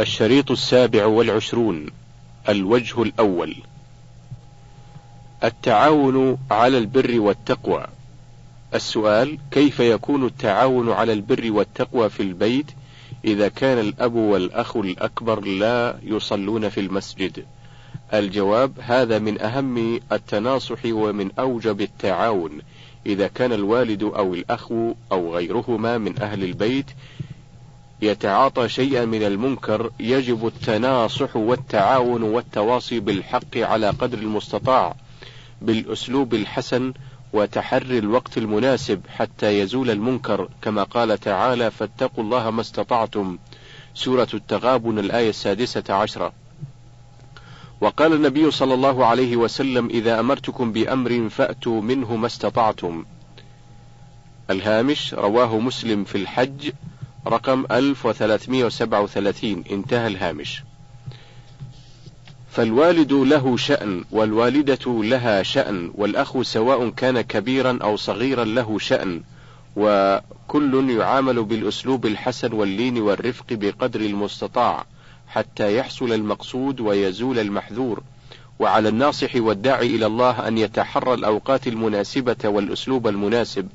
الشريط السابع والعشرون الوجه الأول. التعاون على البر والتقوى. السؤال كيف يكون التعاون على البر والتقوى في البيت إذا كان الأب والأخ الأكبر لا يصلون في المسجد؟ الجواب هذا من أهم التناصح ومن أوجب التعاون إذا كان الوالد أو الأخ أو غيرهما من أهل البيت يتعاطى شيئا من المنكر يجب التناصح والتعاون والتواصي بالحق على قدر المستطاع بالأسلوب الحسن وتحري الوقت المناسب حتى يزول المنكر. كما قال تعالى فاتقوا الله ما استطعتم. سورة التغابن الآية السادسة عشرة. وقال النبي صلى الله عليه وسلم إذا أمرتكم بأمر فأتوا منه ما استطعتم. الهامش رواه مسلم في الحج رقم 1337 انتهى الهامش. فالوالد له شأن والوالدة لها شأن والأخ سواء كان كبيرا أو صغيرا له شأن وكل يعامل بالأسلوب الحسن واللين والرفق بقدر المستطاع حتى يحصل المقصود ويزول المحذور. وعلى الناصح والداعي إلى الله أن يتحرى الأوقات المناسبة والأسلوب المناسب.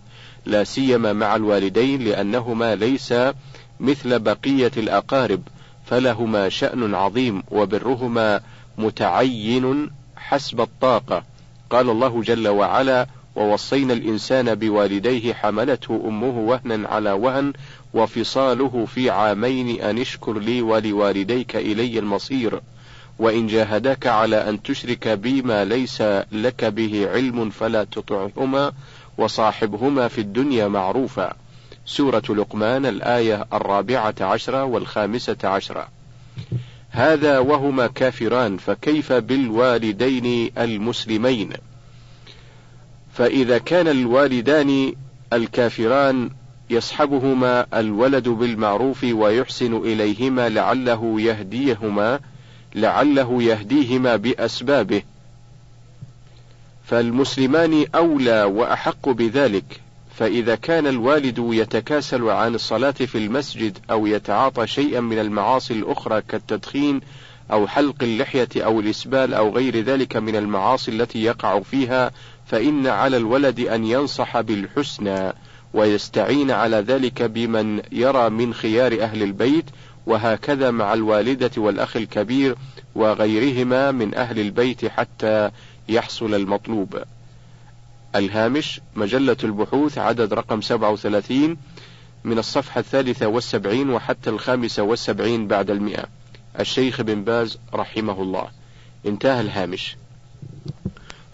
لا سيما مع الوالدين لأنهما ليس مثل بقية الأقارب فلهما شأن عظيم وبرهما متعين حسب الطاقة. قال الله جل وعلا ووصينا الإنسان بوالديه حملته أمه وهنا على وهن وفصاله في عامين أن اشكر لي ولوالديك إلي المصير. وإن جاهداك على أن تشرك بي ما ليس لك به علم فلا تطعهما وصاحبهما في الدنيا معروفا. سورة لقمان الآية الرابعة عشرة والخامسة عشرة. هذا وهما كافران فكيف بالوالدين المسلمين؟ فإذا كان الوالدان الكافران يصحبهما الولد بالمعروف ويحسن إليهما لعله يهديهما لعله يهديهما بأسبابه. فالمسلمان أولى وأحق بذلك فإذا كان الوالد يتكاسل عن الصلاة في المسجد أو يتعاطى شيئا من المعاصي الأخرى كالتدخين أو حلق اللحية أو الإسبال أو غير ذلك من المعاصي التي يقع فيها فإن على الولد أن ينصح بالحسنى ويستعين على ذلك بمن يرى من خيار أهل البيت وهكذا مع الوالدة والأخ الكبير وغيرهما من أهل البيت حتى يحصل المطلوب. الهامش مجلة البحوث عدد رقم 37 من الصفحة الثالثة والسبعين وحتى الخامسة والسبعين بعد المئة. الشيخ بن باز رحمه الله. انتهى الهامش.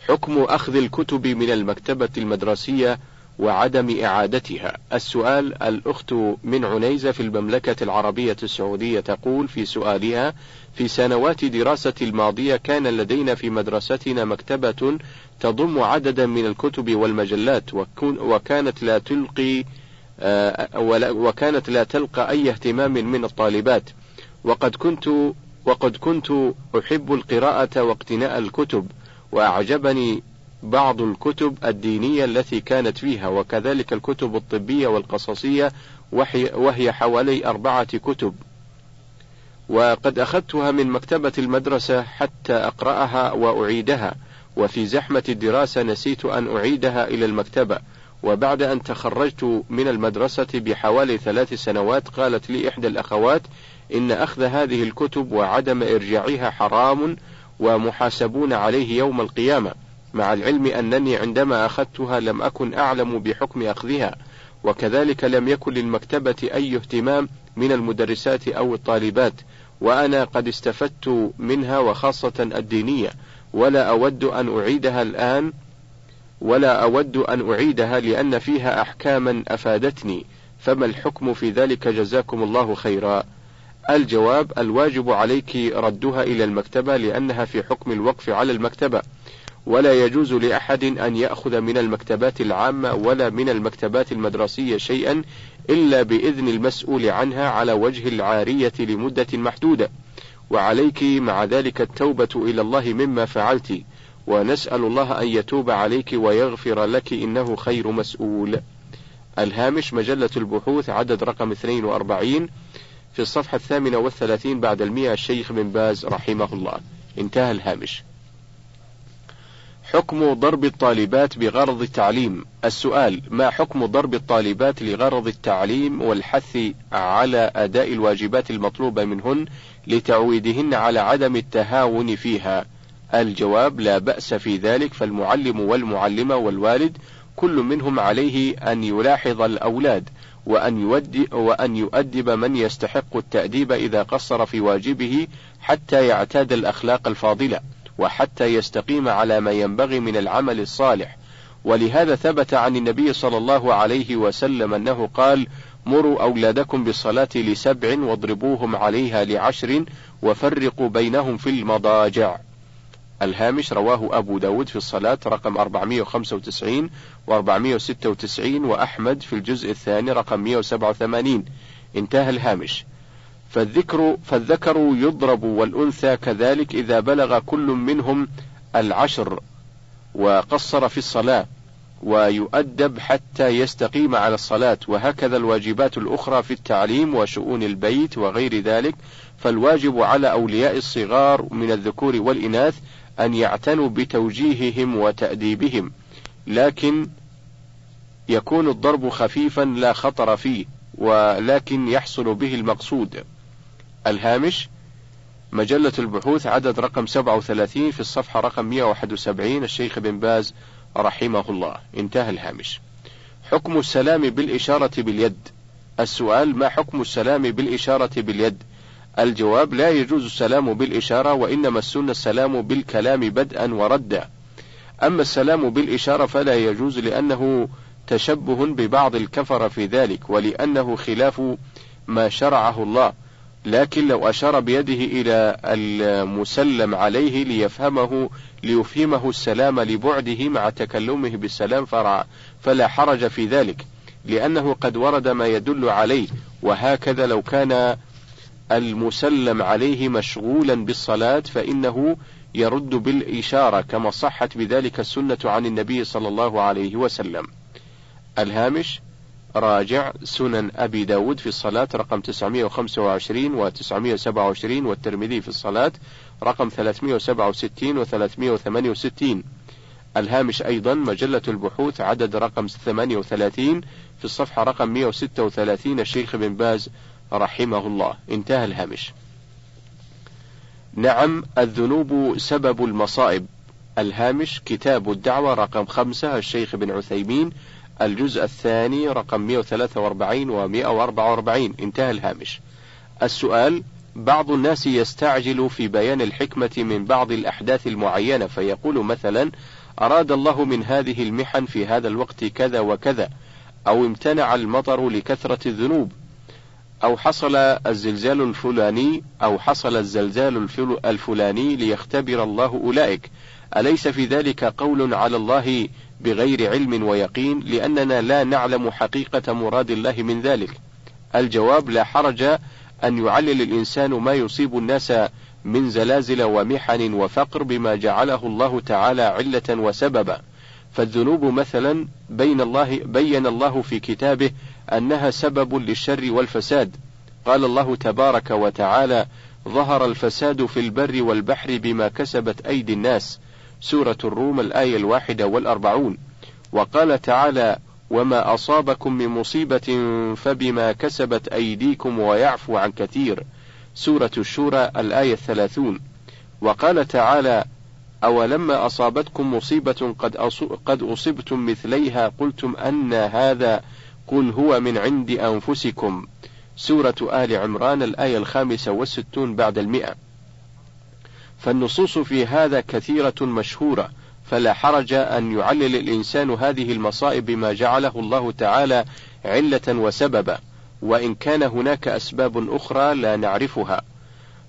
حكم أخذ الكتب من المكتبة المدرسية وعدم إعادتها. السؤال الأخت من عنيزة في المملكة العربية السعودية تقول في سؤالها في سنوات دراسة الماضية كان لدينا في مدرستنا مكتبة تضم عددا من الكتب والمجلات وكانت لا تلقي آه، وكانت لا تلقى أي اهتمام من الطالبات. وقد كنت وقد كنت أحب القراءة واقتناء الكتب وأعجبني بعض الكتب الدينية التي كانت فيها وكذلك الكتب الطبية والقصصية وهي حوالي أربعة كتب. وقد أخذتها من مكتبة المدرسة حتى أقرأها وأعيدها وفي زحمة الدراسة نسيت أن أعيدها إلى المكتبة. وبعد أن تخرجت من المدرسة بحوالي ثلاث سنوات قالت لي إحدى الأخوات إن أخذ هذه الكتب وعدم إرجاعها حرام ومحاسبون عليه يوم القيامة. مع العلم أنني عندما أخذتها لم أكن أعلم بحكم أخذها وكذلك لم يكن للمكتبة أي اهتمام من المدرسات أو الطالبات وأنا قد استفدت منها وخاصة الدينية ولا أود أن أعيدها الآن ولا أود أن أعيدها لأن فيها أحكاما أفادتني فما الحكم في ذلك؟ جزاكم الله خيرا. الجواب الواجب عليك ردها إلى المكتبة لأنها في حكم الوقف على المكتبة. ولا يجوز لأحد أن يأخذ من المكتبات العامة ولا من المكتبات المدرسية شيئا إلا بإذن المسؤول عنها على وجه العارية لمدة محدودة. وعليك مع ذلك التوبة إلى الله مما فعلت. ونسأل الله أن يتوب عليك ويغفر لك إنه خير مسؤول. الهامش مجلة البحوث عدد رقم 42 في الصفحة الثامنة والثلاثين بعد المئة الشيخ بن باز رحمه الله. انتهى الهامش. حكم ضرب الطالبات بغرض التعليم. السؤال ما حكم ضرب الطالبات لغرض التعليم والحث على أداء الواجبات المطلوبة منهن لتعويدهن على عدم التهاون فيها؟ الجواب لا بأس في ذلك فالمعلم والمعلمة والوالد كل منهم عليه أن يلاحظ الأولاد وأن, يودي وأن يؤدب من يستحق التأديب إذا قصر في واجبه حتى يعتاد الأخلاق الفاضلة. وحتى يستقيم على ما ينبغي من العمل الصالح. ولهذا ثبت عن النبي صلى الله عليه وسلم أنه قال مروا أولادكم بالصلاة لسبع واضربوهم عليها لعشر وفرقوا بينهم في المضاجع. الهامش رواه أبو داود في الصلاة رقم 495 و 496 وأحمد في الجزء الثاني رقم 187 انتهى الهامش. فالذكر فالذكر يضرب والأنثى كذلك إذا بلغ كل منهم العشر وقصر في الصلاة ويؤدب حتى يستقيم على الصلاة. وهكذا الواجبات الأخرى في التعليم وشؤون البيت وغير ذلك. فالواجب على أولياء الصغار من الذكور والإناث أن يعتنوا بتوجيههم وتأديبهم. لكن يكون الضرب خفيفا لا خطر فيه ولكن يحصل به المقصود. الهامش مجلة البحوث عدد رقم 37 في الصفحة رقم 171 الشيخ بن باز رحمه الله. انتهى الهامش. حكم السلام بالإشارة باليد. السؤال ما حكم السلام بالإشارة باليد؟ الجواب لا يجوز السلام بالإشارة وإنما السنة السلام بالكلام بدءا وردا. أما السلام بالإشارة فلا يجوز لأنه تشبه ببعض الكفر في ذلك ولأنه خلاف ما شرعه الله. لكن لو أشار بيده إلى المسلم عليه ليفهمه ليفهمه السلام لبعده مع تكلمه بالسلام فلا حرج في ذلك لأنه قد ورد ما يدل عليه وهكذا لو كان المسلم عليه مشغولا بالصلاة فإنه يرد بالإشارة كما صحت بذلك السنة عن النبي صلى الله عليه وسلم. الهامش راجع سنن أبي داود في الصلاة رقم 925 و 927 والترمذي في الصلاة رقم 367 و 368 الهامش أيضا مجلة البحوث عدد رقم 38 في الصفحة رقم 136 الشيخ بن باز رحمه الله. انتهى الهامش. نعم الذنوب سبب المصائب. الهامش كتاب الدعوة رقم خمسة. الشيخ بن عثيمين الجزء الثاني رقم 143 و 144 انتهى الهامش. السؤال بعض الناس يستعجل في بيان الحكمة من بعض الأحداث المعينة فيقول مثلا أراد الله من هذه المحن في هذا الوقت كذا وكذا أو امتنع المطر لكثرة الذنوب أو حصل الزلزال الفلاني أو حصل الزلزال الفلاني ليختبر الله أولئك. أليس في ذلك قول على الله بغير علم ويقين لأننا لا نعلم حقيقة مراد الله من ذلك. الجواب لا حرج أن يعلل الإنسان ما يصيب الناس من زلازل ومحن وفقر بما جعله الله تعالى علة وسببا. فالذنوب مثلا بين الله بين الله في كتابه أنها سبب للشر والفساد. قال الله تبارك وتعالى ظهر الفساد في البر والبحر بما كسبت أيدي الناس سورة الروم الآية الواحدة والأربعون. وقال تعالى وما أصابكم من مصيبة فبما كسبت أيديكم ويعفو عن كثير. سورة الشورى الآية الثلاثون. وقال تعالى أولما أصابتكم مصيبة قد قد أصبتم مثليها قلتم أن هذا قل هو من عند أنفسكم. سورة آل عمران الآية الخامسة والستون بعد المئة. فالنصوص في هذا كثيرة مشهورة فلا حرج أن يعلل الإنسان هذه المصائب بما جعله الله تعالى علة وسببا وإن كان هناك أسباب أخرى لا نعرفها.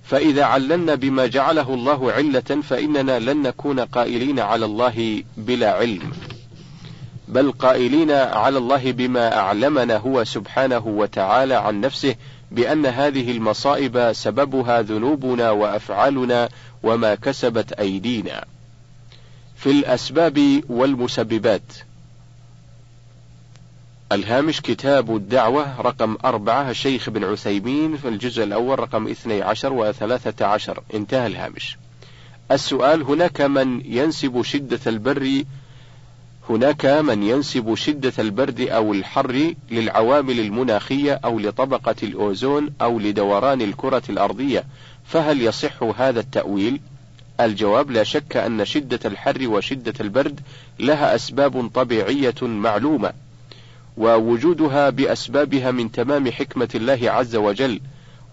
فإذا عللنا بما جعله الله علة فإننا لن نكون قائلين على الله بلا علم بل قائلين على الله بما أعلمنا هو سبحانه وتعالى عن نفسه بأن هذه المصائب سببها ذنوبنا وأفعالنا وما كسبت أيدينا. في الأسباب والمسببات. الهامش كتاب الدعوة رقم أربعة الشيخ بن عثيمين في الجزء الأول رقم اثني عشر وثلاثة عشر انتهى الهامش السؤال هناك من ينسب شدة البر هناك من ينسب شدة البرد أو الحر للعوامل المناخية أو لطبقة الأوزون أو لدوران الكرة الأرضية، فهل يصح هذا التأويل؟ الجواب لا شك أن شدة الحر وشدة البرد لها أسباب طبيعية معلومة، ووجودها بأسبابها من تمام حكمة الله عز وجل،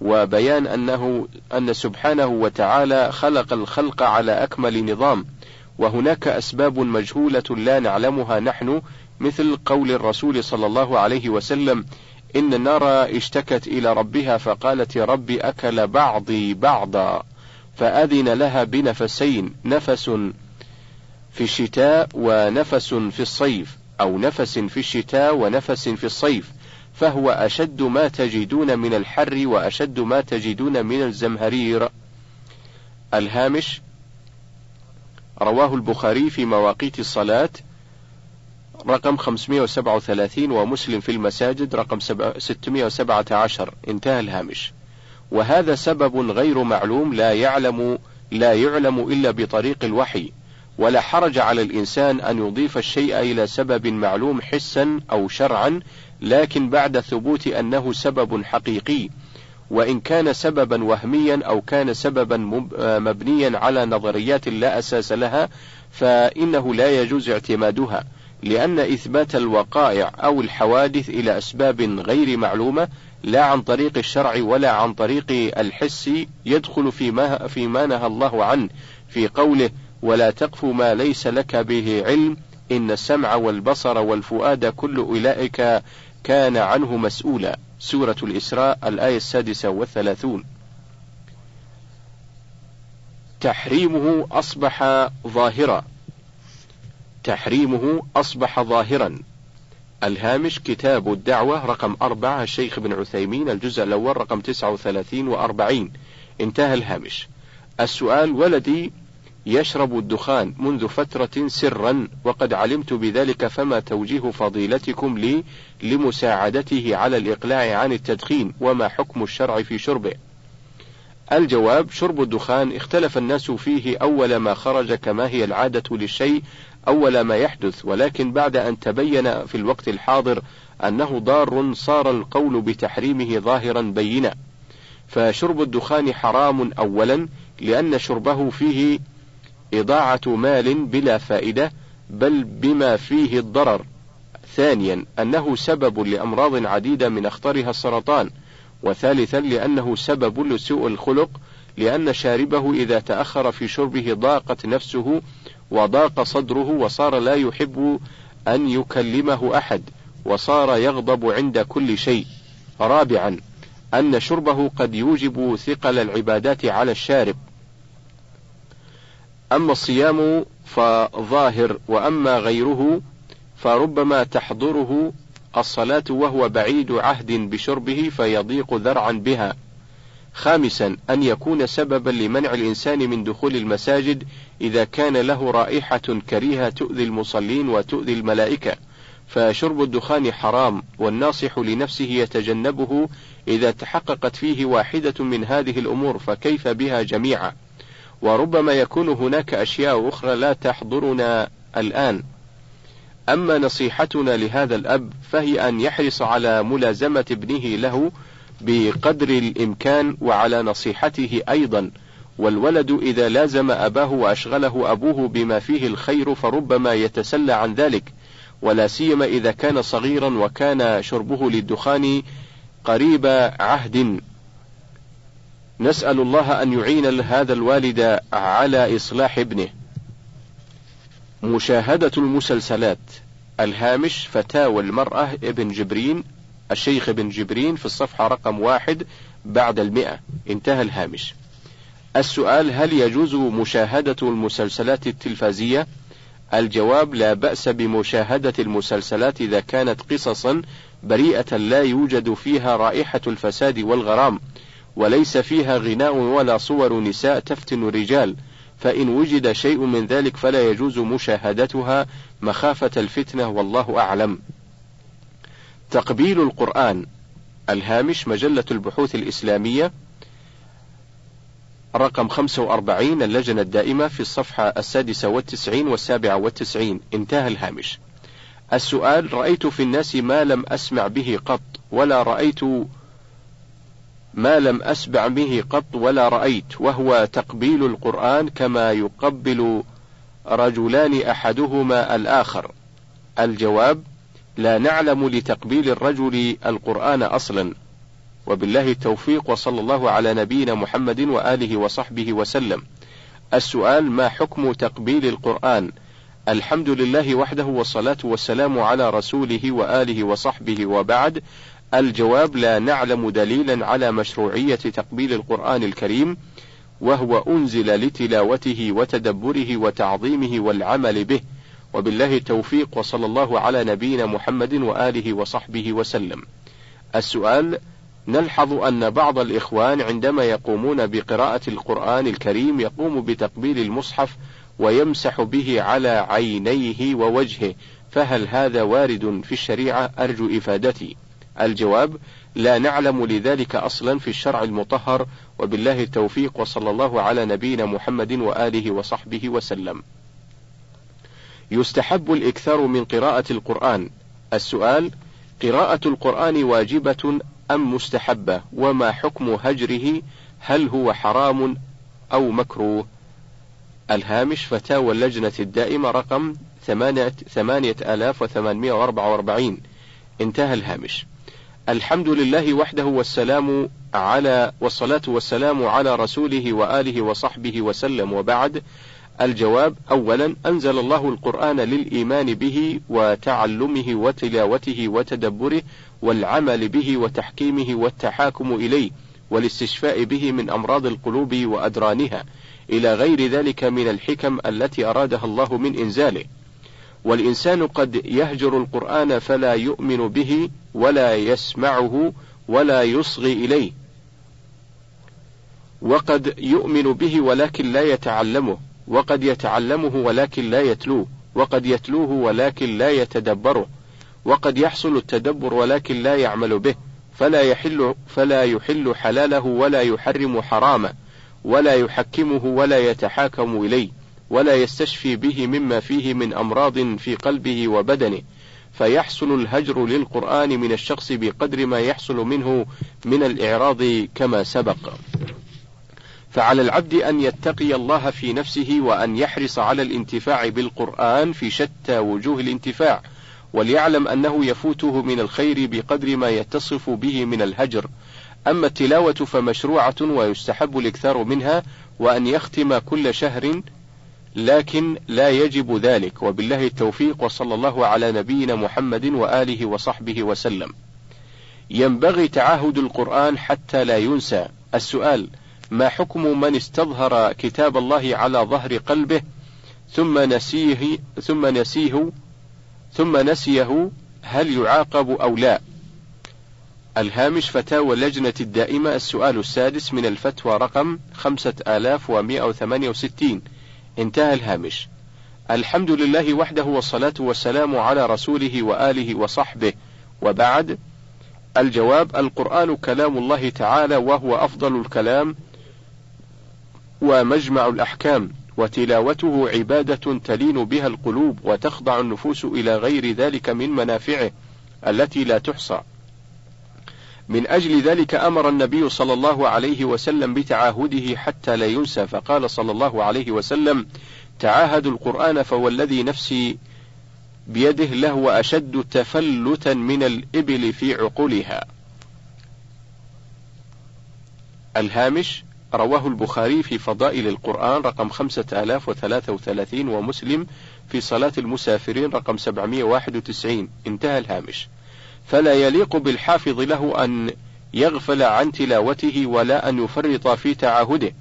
وبيان أنه أن سبحانه وتعالى خلق الخلق على أكمل نظام، وهناك أسباب مجهولة لا نعلمها نحن مثل قول الرسول صلى الله عليه وسلم إن النار اشتكت إلى ربها فقالت يا رب أكل بعضي بعضا فأذن لها بنفسين نفس في الشتاء ونفس في الصيف أو نفس في الشتاء ونفس في الصيف فهو أشد ما تجدون من الحر وأشد ما تجدون من الزمهرير. الهامش رواه البخاري في مواقيت الصلاة رقم 537 ومسلم في المساجد رقم 617 انتهى الهامش. وهذا سبب غير معلوم لا يعلم لا يعلم إلا بطريق الوحي ولا حرج على الإنسان أن يضيف الشيء إلى سبب معلوم حسا أو شرعا لكن بعد ثبوت أنه سبب حقيقي. وإن كان سببا وهميا أو كان سببا مبنيا على نظريات لا أساس لها فإنه لا يجوز اعتمادها لأن إثبات الوقائع أو الحوادث إلى أسباب غير معلومة لا عن طريق الشرع ولا عن طريق الحس يدخل فيما, فيما نهى الله عنه في قوله ولا تقف ما ليس لك به علم إن السمع والبصر والفؤاد كل أولئك كان عنه مسؤولا سورة الإسراء الآية السادسة والثلاثون. تحريمه أصبح ظاهرا. تحريمه أصبح ظاهرا. الهامش كتاب الدعوة رقم أربعة الشيخ بن عثيمين الجزء الأول رقم تسعة وثلاثين وأربعين. انتهى الهامش. السؤال ولدي يشرب الدخان منذ فترة سرا وقد علمت بذلك فما توجيه فضيلتكم لي لمساعدته على الإقلاع عن التدخين وما حكم الشرع في شربه. الجواب شرب الدخان اختلف الناس فيه أول ما خرج كما هي العادة للشيء أول ما يحدث ولكن بعد أن تبين في الوقت الحاضر أنه ضار صار القول بتحريمه ظاهرا بينا. فشرب الدخان حرام أولا لأن شربه فيه إضاعة مال بلا فائدة بل بما فيه الضرر. ثانيا أنه سبب لأمراض عديدة من أخطرها السرطان. وثالثا لأنه سبب لسوء الخلق لأن شاربه إذا تأخر في شربه ضاقت نفسه وضاق صدره وصار لا يحب أن يكلمه أحد وصار يغضب عند كل شيء. رابعا أن شربه قد يوجب ثقل العبادات على الشارب أما الصيام فظاهر وأما غيره فربما تحضره الصلاة وهو بعيد عهد بشربه فيضيق ذرعا بها. خامسا أن يكون سببا لمنع الإنسان من دخول المساجد إذا كان له رائحة كريهة تؤذي المصلين وتؤذي الملائكة، فشرب الدخان حرام والناصح لنفسه يتجنبه إذا تحققت فيه واحدة من هذه الأمور فكيف بها جميعا. وربما يكون هناك أشياء أخرى لا تحضرنا الآن. أما نصيحتنا لهذا الأب فهي أن يحرص على ملازمة ابنه له بقدر الإمكان وعلى نصيحته أيضا، والولد إذا لازم أباه وأشغله أبوه بما فيه الخير فربما يتسلى عن ذلك، ولا سيما إذا كان صغيرا وكان شربه للدخان قريب عهد. نسأل الله أن يعين هذا الوالد على إصلاح ابنه. مشاهدة المسلسلات الهامش فتاوى المرأة ابن جبرين الشيخ ابن جبرين في الصفحة رقم واحد بعد المئة. انتهى الهامش. السؤال هل يجوز مشاهدة المسلسلات التلفازية الجواب لا بأس بمشاهدة المسلسلات إذا كانت قصصا بريئة لا يوجد فيها رائحة الفساد والغرام. وليس فيها غناء ولا صور نساء تفتن الرجال فإن وجد شيء من ذلك فلا يجوز مشاهدتها مخافة الفتنة والله أعلم. تقبيل القرآن الهامش مجلة البحوث الإسلامية رقم 45 اللجنة الدائمة في الصفحة السادسة والتسعين والسابعة والتسعين انتهى الهامش السؤال رأيت في الناس ما لم أسمع به قط ولا رأيت ما لم أسمع به قط ولا رأيت وهو تقبيل القرآن كما يقبل رجلان أحدهما الآخر. الجواب لا نعلم لتقبيل الرجل القرآن أصلا. وبالله التوفيق وصلى الله على نبينا محمد وآله وصحبه وسلم. السؤال ما حكم تقبيل القرآن؟ الحمد لله وحده والصلاة والسلام على رسوله وآله وصحبه وبعد. الجواب لا نعلم دليلا على مشروعية تقبيل القرآن الكريم وهو أنزل لتلاوته وتدبره وتعظيمه والعمل به. وبالله التوفيق وصلى الله على نبينا محمد وآله وصحبه وسلم. السؤال نلحظ أن بعض الإخوان عندما يقومون بقراءة القرآن الكريم يقوم بتقبيل المصحف ويمسح به على عينيه ووجهه فهل هذا وارد في الشريعة؟ أرجو إفادتي. الجواب لا نعلم لذلك أصلا في الشرع المطهر وبالله التوفيق وصلى الله على نبينا محمد وآله وصحبه وسلم. يستحب الإكثار من قراءة القرآن. السؤال قراءة القرآن واجبة أم مستحبة؟ وما حكم هجره؟ هل هو حرام أو مكروه؟ الهامش فتاوى اللجنة الدائمة رقم ثمانية آلاف وثمانمائة وأربعة وأربعين. انتهى الهامش. الحمد لله وحده والسلام على والصلاة والسلام على رسوله وآله وصحبه وسلم. وبعد الجواب أولا أنزل الله القرآن للإيمان به وتعلمه وتلاوته وتدبره والعمل به وتحكيمه والتحاكم إليه والاستشفاء به من أمراض القلوب وأدرانها. إلى غير ذلك من الحكم التي أرادها الله من إنزاله. والإنسان قد يهجر القرآن فلا يؤمن به ولا يسمعه ولا يصغي إليه. وقد يؤمن به ولكن لا يتعلمه وقد يتعلمه ولكن لا يتلوه وقد يتلوه ولكن لا يتدبره وقد يحصل التدبر ولكن لا يعمل به فلا يحل فلا يحل حلاله ولا يحرم حرامه ولا يحكمه ولا يتحاكم إليه ولا يستشفي به مما فيه من أمراض في قلبه وبدنه. فيحصل الهجر للقرآن من الشخص بقدر ما يحصل منه من الإعراض كما سبق. فعلى العبد أن يتقي الله في نفسه وأن يحرص على الانتفاع بالقرآن في شتى وجوه الانتفاع وليعلم أنه يفوته من الخير بقدر ما يتصف به من الهجر. أما التلاوة فمشروعة ويستحب الإكثار منها وأن يختم كل شهر لكن لا يجب ذلك. وبالله التوفيق وصلى الله على نبينا محمد وآله وصحبه وسلم. ينبغي تعاهد القرآن حتى لا ينسى. السؤال ما حكم من استظهر كتاب الله على ظهر قلبه ثم نسيه ثم نسيه ثم نسيه هل يعاقب أو لا؟ الهامش فتاوى اللجنة الدائمة السؤال السادس من الفتوى رقم 5168 انتهى الهامش. الحمد لله وحده والصلاة والسلام على رسوله وآله وصحبه. وبعد الجواب القرآن كلام الله تعالى وهو أفضل الكلام ومجمع الأحكام وتلاوته عبادة تلين بها القلوب وتخضع النفوس إلى غير ذلك من منافعه التي لا تحصى. من أجل ذلك أمر النبي صلى الله عليه وسلم بتعاهده حتى لا ينسى فقال صلى الله عليه وسلم تعاهدوا القرآن فوالذي نفسي بيده لهو أشد تفلتا من الإبل في عقولها. الهامش رواه البخاري في فضائل القرآن رقم خمسة آلاف وثلاثة وثلاثين ومسلم في صلاة المسافرين رقم سبعمائة واحد وتسعين. انتهى الهامش. فلا يليق بالحافظ له أن يغفل عن تلاوته ولا أن يفرط في تعاهده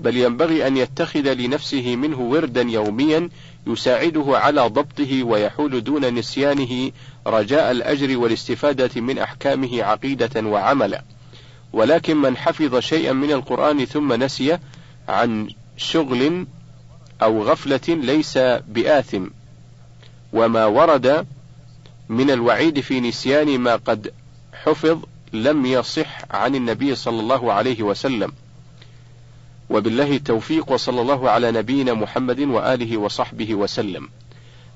بل ينبغي أن يتخذ لنفسه منه وردا يوميا يساعده على ضبطه ويحول دون نسيانه رجاء الأجر والاستفادة من أحكامه عقيدة وعملا. ولكن من حفظ شيئا من القرآن ثم نسي عن شغل أو غفلة ليس بآثم وما ورد من الوعيد في نسيان ما قد حفظ لم يصح عن النبي صلى الله عليه وسلم. وبالله التوفيق وصلى الله على نبينا محمد وآله وصحبه وسلم.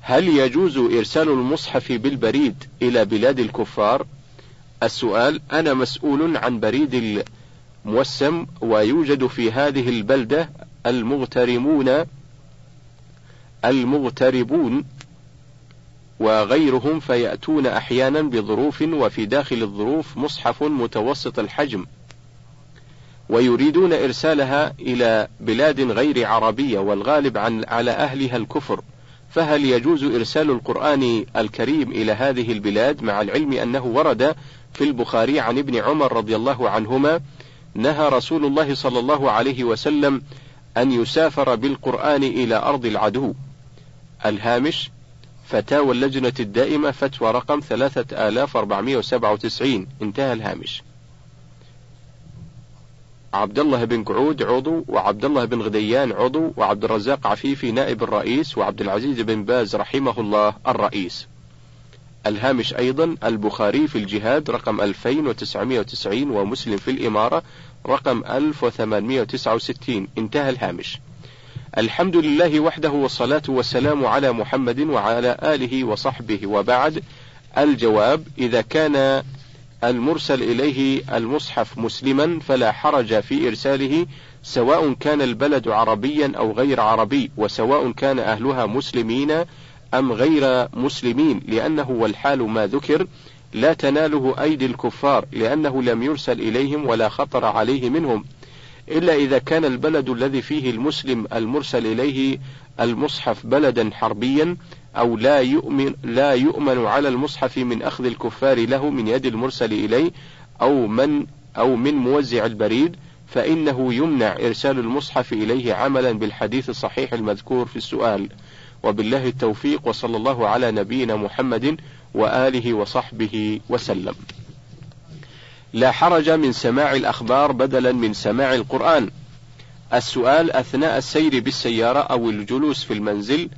هل يجوز إرسال المصحف بالبريد إلى بلاد الكفار؟ السؤال أنا مسؤول عن بريد الموسم ويوجد في هذه البلدة المغترمون المغتربون وغيرهم فيأتون أحيانا بظروف وفي داخل الظروف مصحف متوسط الحجم. ويريدون إرسالها إلى بلاد غير عربية والغالب عن على أهلها الكفر. فهل يجوز إرسال القرآن الكريم إلى هذه البلاد مع العلم أنه ورد في البخاري عن ابن عمر رضي الله عنهما نهى رسول الله صلى الله عليه وسلم أن يسافر بالقرآن إلى أرض العدو. الهامش فتاوى اللجنة الدائمة فتوى رقم 3497 انتهى الهامش. عبد الله بن قعود عضو وعبد الله بن غديان عضو وعبد الرزاق عفيفي نائب الرئيس وعبد العزيز بن باز رحمه الله الرئيس. الهامش أيضا البخاري في الجهاد رقم 2990 ومسلم في الإمارة رقم 1869 انتهى الهامش. الحمد لله وحده والصلاة والسلام على محمد وعلى آله وصحبه. وبعد الجواب إذا كان المرسل إليه المصحف مسلما فلا حرج في إرساله سواء كان البلد عربيا أو غير عربي وسواء كان أهلها مسلمين أم غير مسلمين لأنه والحال ما ذكر لا تناله أيدي الكفار لأنه لم يرسل إليهم ولا خطر عليه منهم. إلا إذا كان البلد الذي فيه المسلم المرسل إليه المصحف بلدا حربيا أو لا يؤمن لا يؤمن على المصحف من أخذ الكفار له من يد المرسل إليه أو من أو من موزع البريد فإنه يمنع إرسال المصحف إليه عملا بالحديث الصحيح المذكور في السؤال وبالله التوفيق وصلى الله على نبينا محمد وآله وصحبه وسلم. لا حرج من سماع الأخبار بدلا من سماع القرآن. السؤال أثناء السير بالسيارة أو الجلوس في المنزل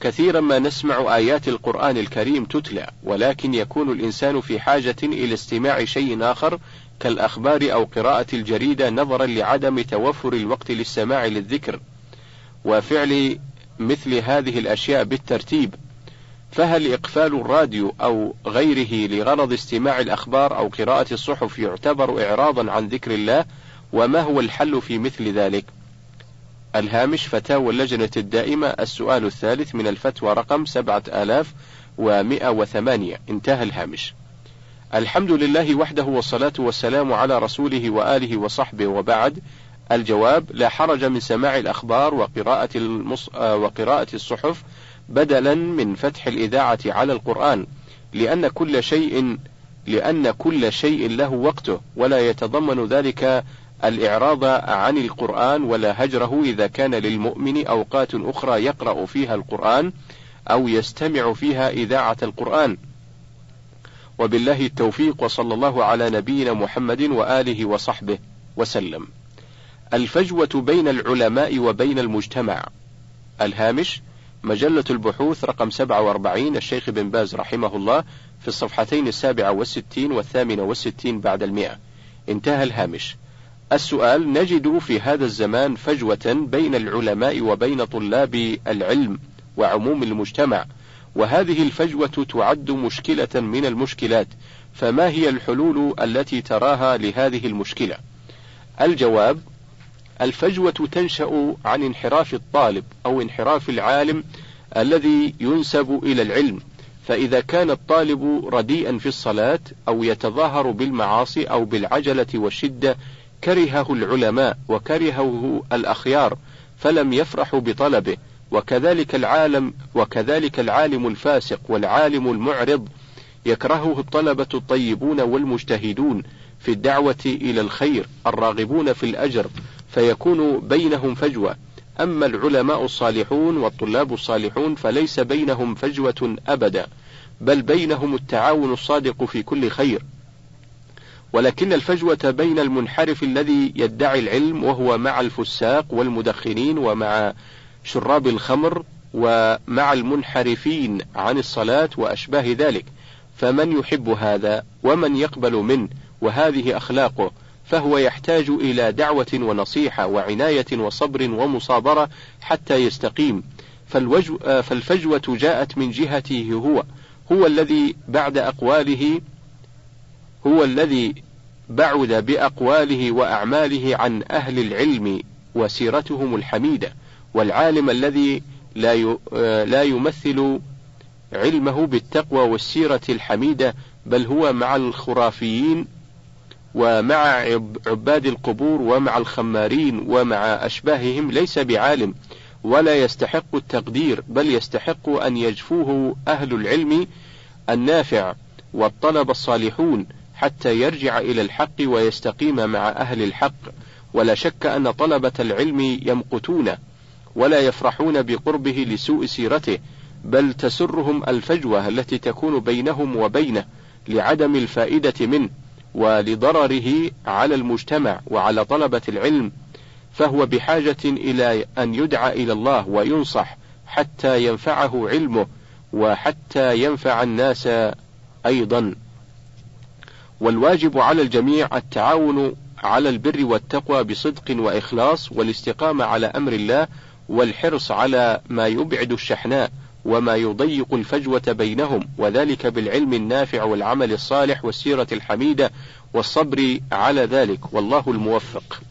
كثيرا ما نسمع آيات القرآن الكريم تتلى، ولكن يكون الإنسان في حاجة إلى استماع شيء آخر كالأخبار أو قراءة الجريدة نظرا لعدم توفر الوقت للسماع للذكر، وفعل مثل هذه الأشياء بالترتيب، فهل إقفال الراديو أو غيره لغرض استماع الأخبار أو قراءة الصحف يعتبر إعراضا عن ذكر الله؟ وما هو الحل في مثل ذلك؟ الهامش فتاوى اللجنة الدائمة السؤال الثالث من الفتوى رقم سبعة آلاف ومئة وثمانية انتهى الهامش الحمد لله وحده والصلاة والسلام على رسوله وآله وصحبه وبعد الجواب لا حرج من سماع الأخبار وقراءة, المص... وقراءة الصحف بدلا من فتح الإذاعة على القرآن لأن كل شيء لأن كل شيء له وقته ولا يتضمن ذلك الإعراض عن القرآن ولا هجره إذا كان للمؤمن أوقات أخرى يقرأ فيها القرآن أو يستمع فيها إذاعة القرآن. وبالله التوفيق وصلى الله على نبينا محمد وآله وصحبه وسلم. الفجوة بين العلماء وبين المجتمع. الهامش مجلة البحوث رقم 47 الشيخ بن باز رحمه الله في الصفحتين السابعة والستين والثامنة والستين بعد المئة. انتهى الهامش. السؤال نجد في هذا الزمان فجوة بين العلماء وبين طلاب العلم وعموم المجتمع، وهذه الفجوة تعد مشكلة من المشكلات، فما هي الحلول التي تراها لهذه المشكلة؟ الجواب: الفجوة تنشأ عن انحراف الطالب أو انحراف العالم الذي ينسب إلى العلم، فإذا كان الطالب رديئا في الصلاة أو يتظاهر بالمعاصي أو بالعجلة والشدة كرهه العلماء وكرهه الأخيار فلم يفرحوا بطلبه. وكذلك العالم وكذلك العالم الفاسق والعالم المعرض يكرهه الطلبة الطيبون والمجتهدون في الدعوة إلى الخير الراغبون في الأجر فيكون بينهم فجوة. أما العلماء الصالحون والطلاب الصالحون فليس بينهم فجوة أبدا بل بينهم التعاون الصادق في كل خير. ولكن الفجوة بين المنحرف الذي يدعي العلم وهو مع الفساق والمدخنين ومع شراب الخمر ومع المنحرفين عن الصلاة وأشباه ذلك، فمن يحب هذا ومن يقبل منه وهذه أخلاقه. فهو يحتاج إلى دعوة ونصيحة وعناية وصبر ومصابرة حتى يستقيم. فالفجوة جاءت من جهته هو. هو الذي بعد أقواله هو الذي بعد بأقواله وأعماله عن أهل العلم وسيرتهم الحميدة والعالم الذي لا لا يمثل علمه بالتقوى والسيرة الحميدة بل هو مع الخرافيين ومع عباد القبور ومع الخمارين ومع أشباههم ليس بعالم ولا يستحق التقدير بل يستحق أن يجفوه أهل العلم النافع والطلب الصالحون حتى يرجع إلى الحق ويستقيم مع أهل الحق. ولا شك أن طلبة العلم يمقتون ولا يفرحون بقربه لسوء سيرته بل تسرهم الفجوة التي تكون بينهم وبينه لعدم الفائدة منه. ولضرره على المجتمع وعلى طلبة العلم فهو بحاجة إلى أن يدعى إلى الله وينصح حتى ينفعه علمه وحتى ينفع الناس أيضا. والواجب على الجميع التعاون على البر والتقوى بصدق وإخلاص والاستقامة على أمر الله والحرص على ما يبعد الشحناء. وما يضيق الفجوة بينهم وذلك بالعلم النافع والعمل الصالح والسيرة الحميدة والصبر على ذلك والله الموفق.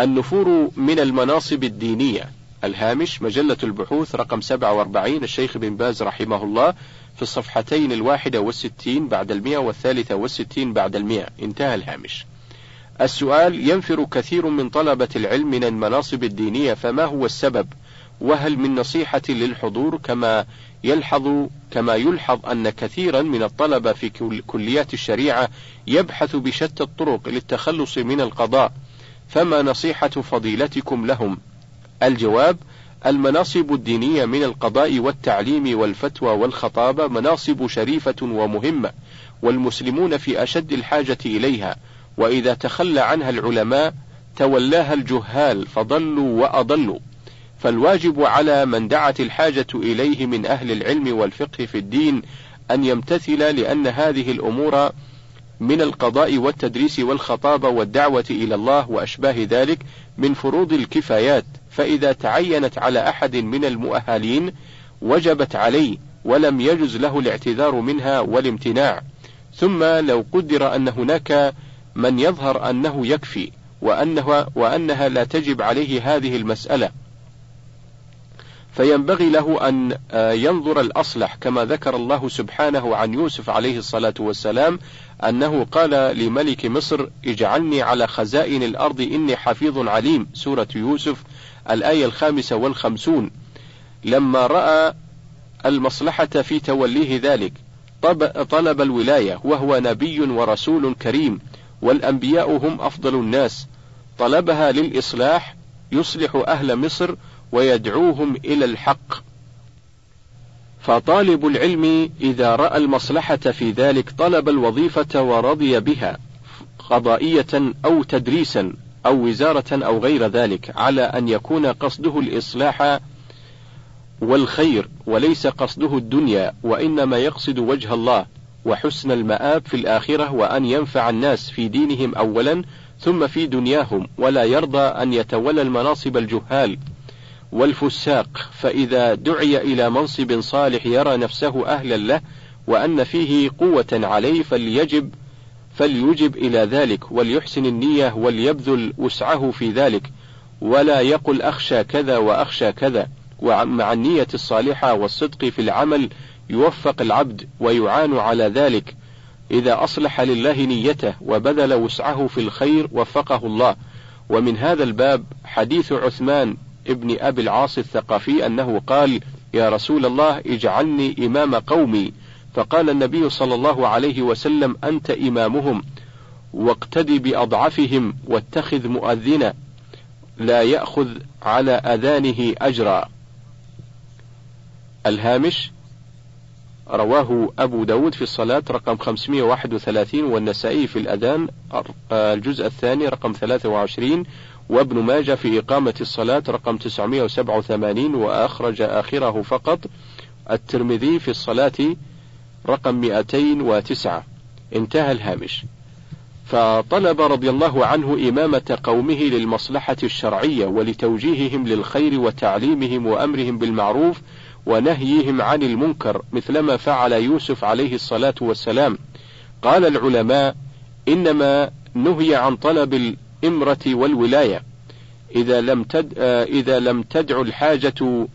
النفور من المناصب الدينية. الهامش مجلة البحوث رقم 47 الشيخ بن باز رحمه الله في الصفحتين الواحدة والستين بعد المئة والثالثة والستين بعد المئة. انتهى الهامش. السؤال ينفر كثير من طلبة العلم من المناصب الدينية فما هو السبب؟ وهل من نصيحة للحضور كما يلحظ كما يلحظ أن كثيرا من الطلبة في كليات الشريعة يبحث بشتى الطرق للتخلص من القضاء فما نصيحة فضيلتكم لهم؟ الجواب المناصب الدينية من القضاء والتعليم والفتوى والخطابة مناصب شريفة ومهمة والمسلمون في أشد الحاجة إليها وإذا تخلى عنها العلماء تولاها الجهال فضلوا وأضلوا. فالواجب على من دعت الحاجة إليه من أهل العلم والفقه في الدين أن يمتثل لأن هذه الأمور من القضاء والتدريس والخطابة والدعوة إلى الله وأشباه ذلك من فروض الكفايات. فإذا تعينت على أحد من المؤهلين وجبت عليه ولم يجز له الاعتذار منها والامتناع. ثم لو قدر أن هناك من يظهر أنه يكفي وأنه وأنها لا تجب عليه هذه المسألة. فينبغي له أن آه، ينظر الأصلح كما ذكر الله سبحانه عن يوسف عليه الصلاة والسلام أنه قال لملك مصر اجعلني على خزائن الأرض إني حفيظ عليم. سورة يوسف الآية الخامسة والخمسون. لما رأى المصلحة في توليه ذلك طلب الولاية وهو نبي ورسول كريم والأنبياء هم أفضل الناس طلبها للإصلاح يصلح أهل مصر ويدعوهم إلى الحق. فطالب العلم إذا رأى المصلحة في ذلك طلب الوظيفة ورضي بها قضائية أو تدريسا أو وزارة أو غير ذلك على أن يكون قصده الإصلاح والخير وليس قصده الدنيا وإنما يقصد وجه الله وحسن المآب في الآخرة وأن ينفع الناس في دينهم أولا ثم في دنياهم ولا يرضى أن يتولى المناصب الجهال. والفساق فإذا دعي إلى منصب صالح يرى نفسه أهلا له وأن فيه قوة عليه فليجب فليجب إلى ذلك وليحسن النية وليبذل وسعه في ذلك. ولا يقل أخشى كذا وأخشى كذا. ومع النية الصالحة والصدق في العمل يوفق العبد ويعان على ذلك. إذا أصلح لله نيته وبذل وسعه في الخير وفقه الله. ومن هذا الباب حديث عثمان ابن أبي العاص الثقفي أنه قال يا رسول الله اجعلني إمام قومي. فقال النبي صلى الله عليه وسلم أنت إمامهم. واقتدي بأضعفهم واتخذ مؤذنا لا يأخذ على أذانه أجرا. الهامش رواه أبو داود في الصلاة رقم 531 والنسائي في الأذان الجزء الثاني رقم 23 وابن ماجه في إقامة الصلاة رقم 987 وأخرج آخره فقط. الترمذي في الصلاة رقم 209 انتهى الهامش. فطلب رضي الله عنه إمامة قومه للمصلحة الشرعية ولتوجيههم للخير وتعليمهم وأمرهم بالمعروف ونهيهم عن المنكر مثلما فعل يوسف عليه الصلاة والسلام. قال العلماء إنما نهي عن طلب الإمرة والولاية. إذا لم تد إذا لم تدع الحاجة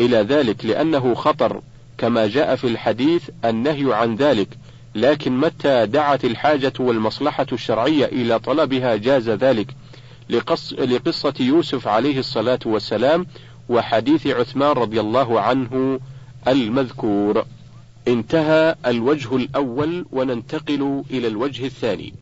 إلى ذلك لأنه خطر كما جاء في الحديث النهي عن ذلك. لكن متى دعت الحاجة والمصلحة الشرعية إلى طلبها جاز ذلك؟ لقص لقصة يوسف عليه الصلاة والسلام وحديث عثمان رضي الله عنه المذكور. انتهى الوجه الأول وننتقل إلى الوجه الثاني.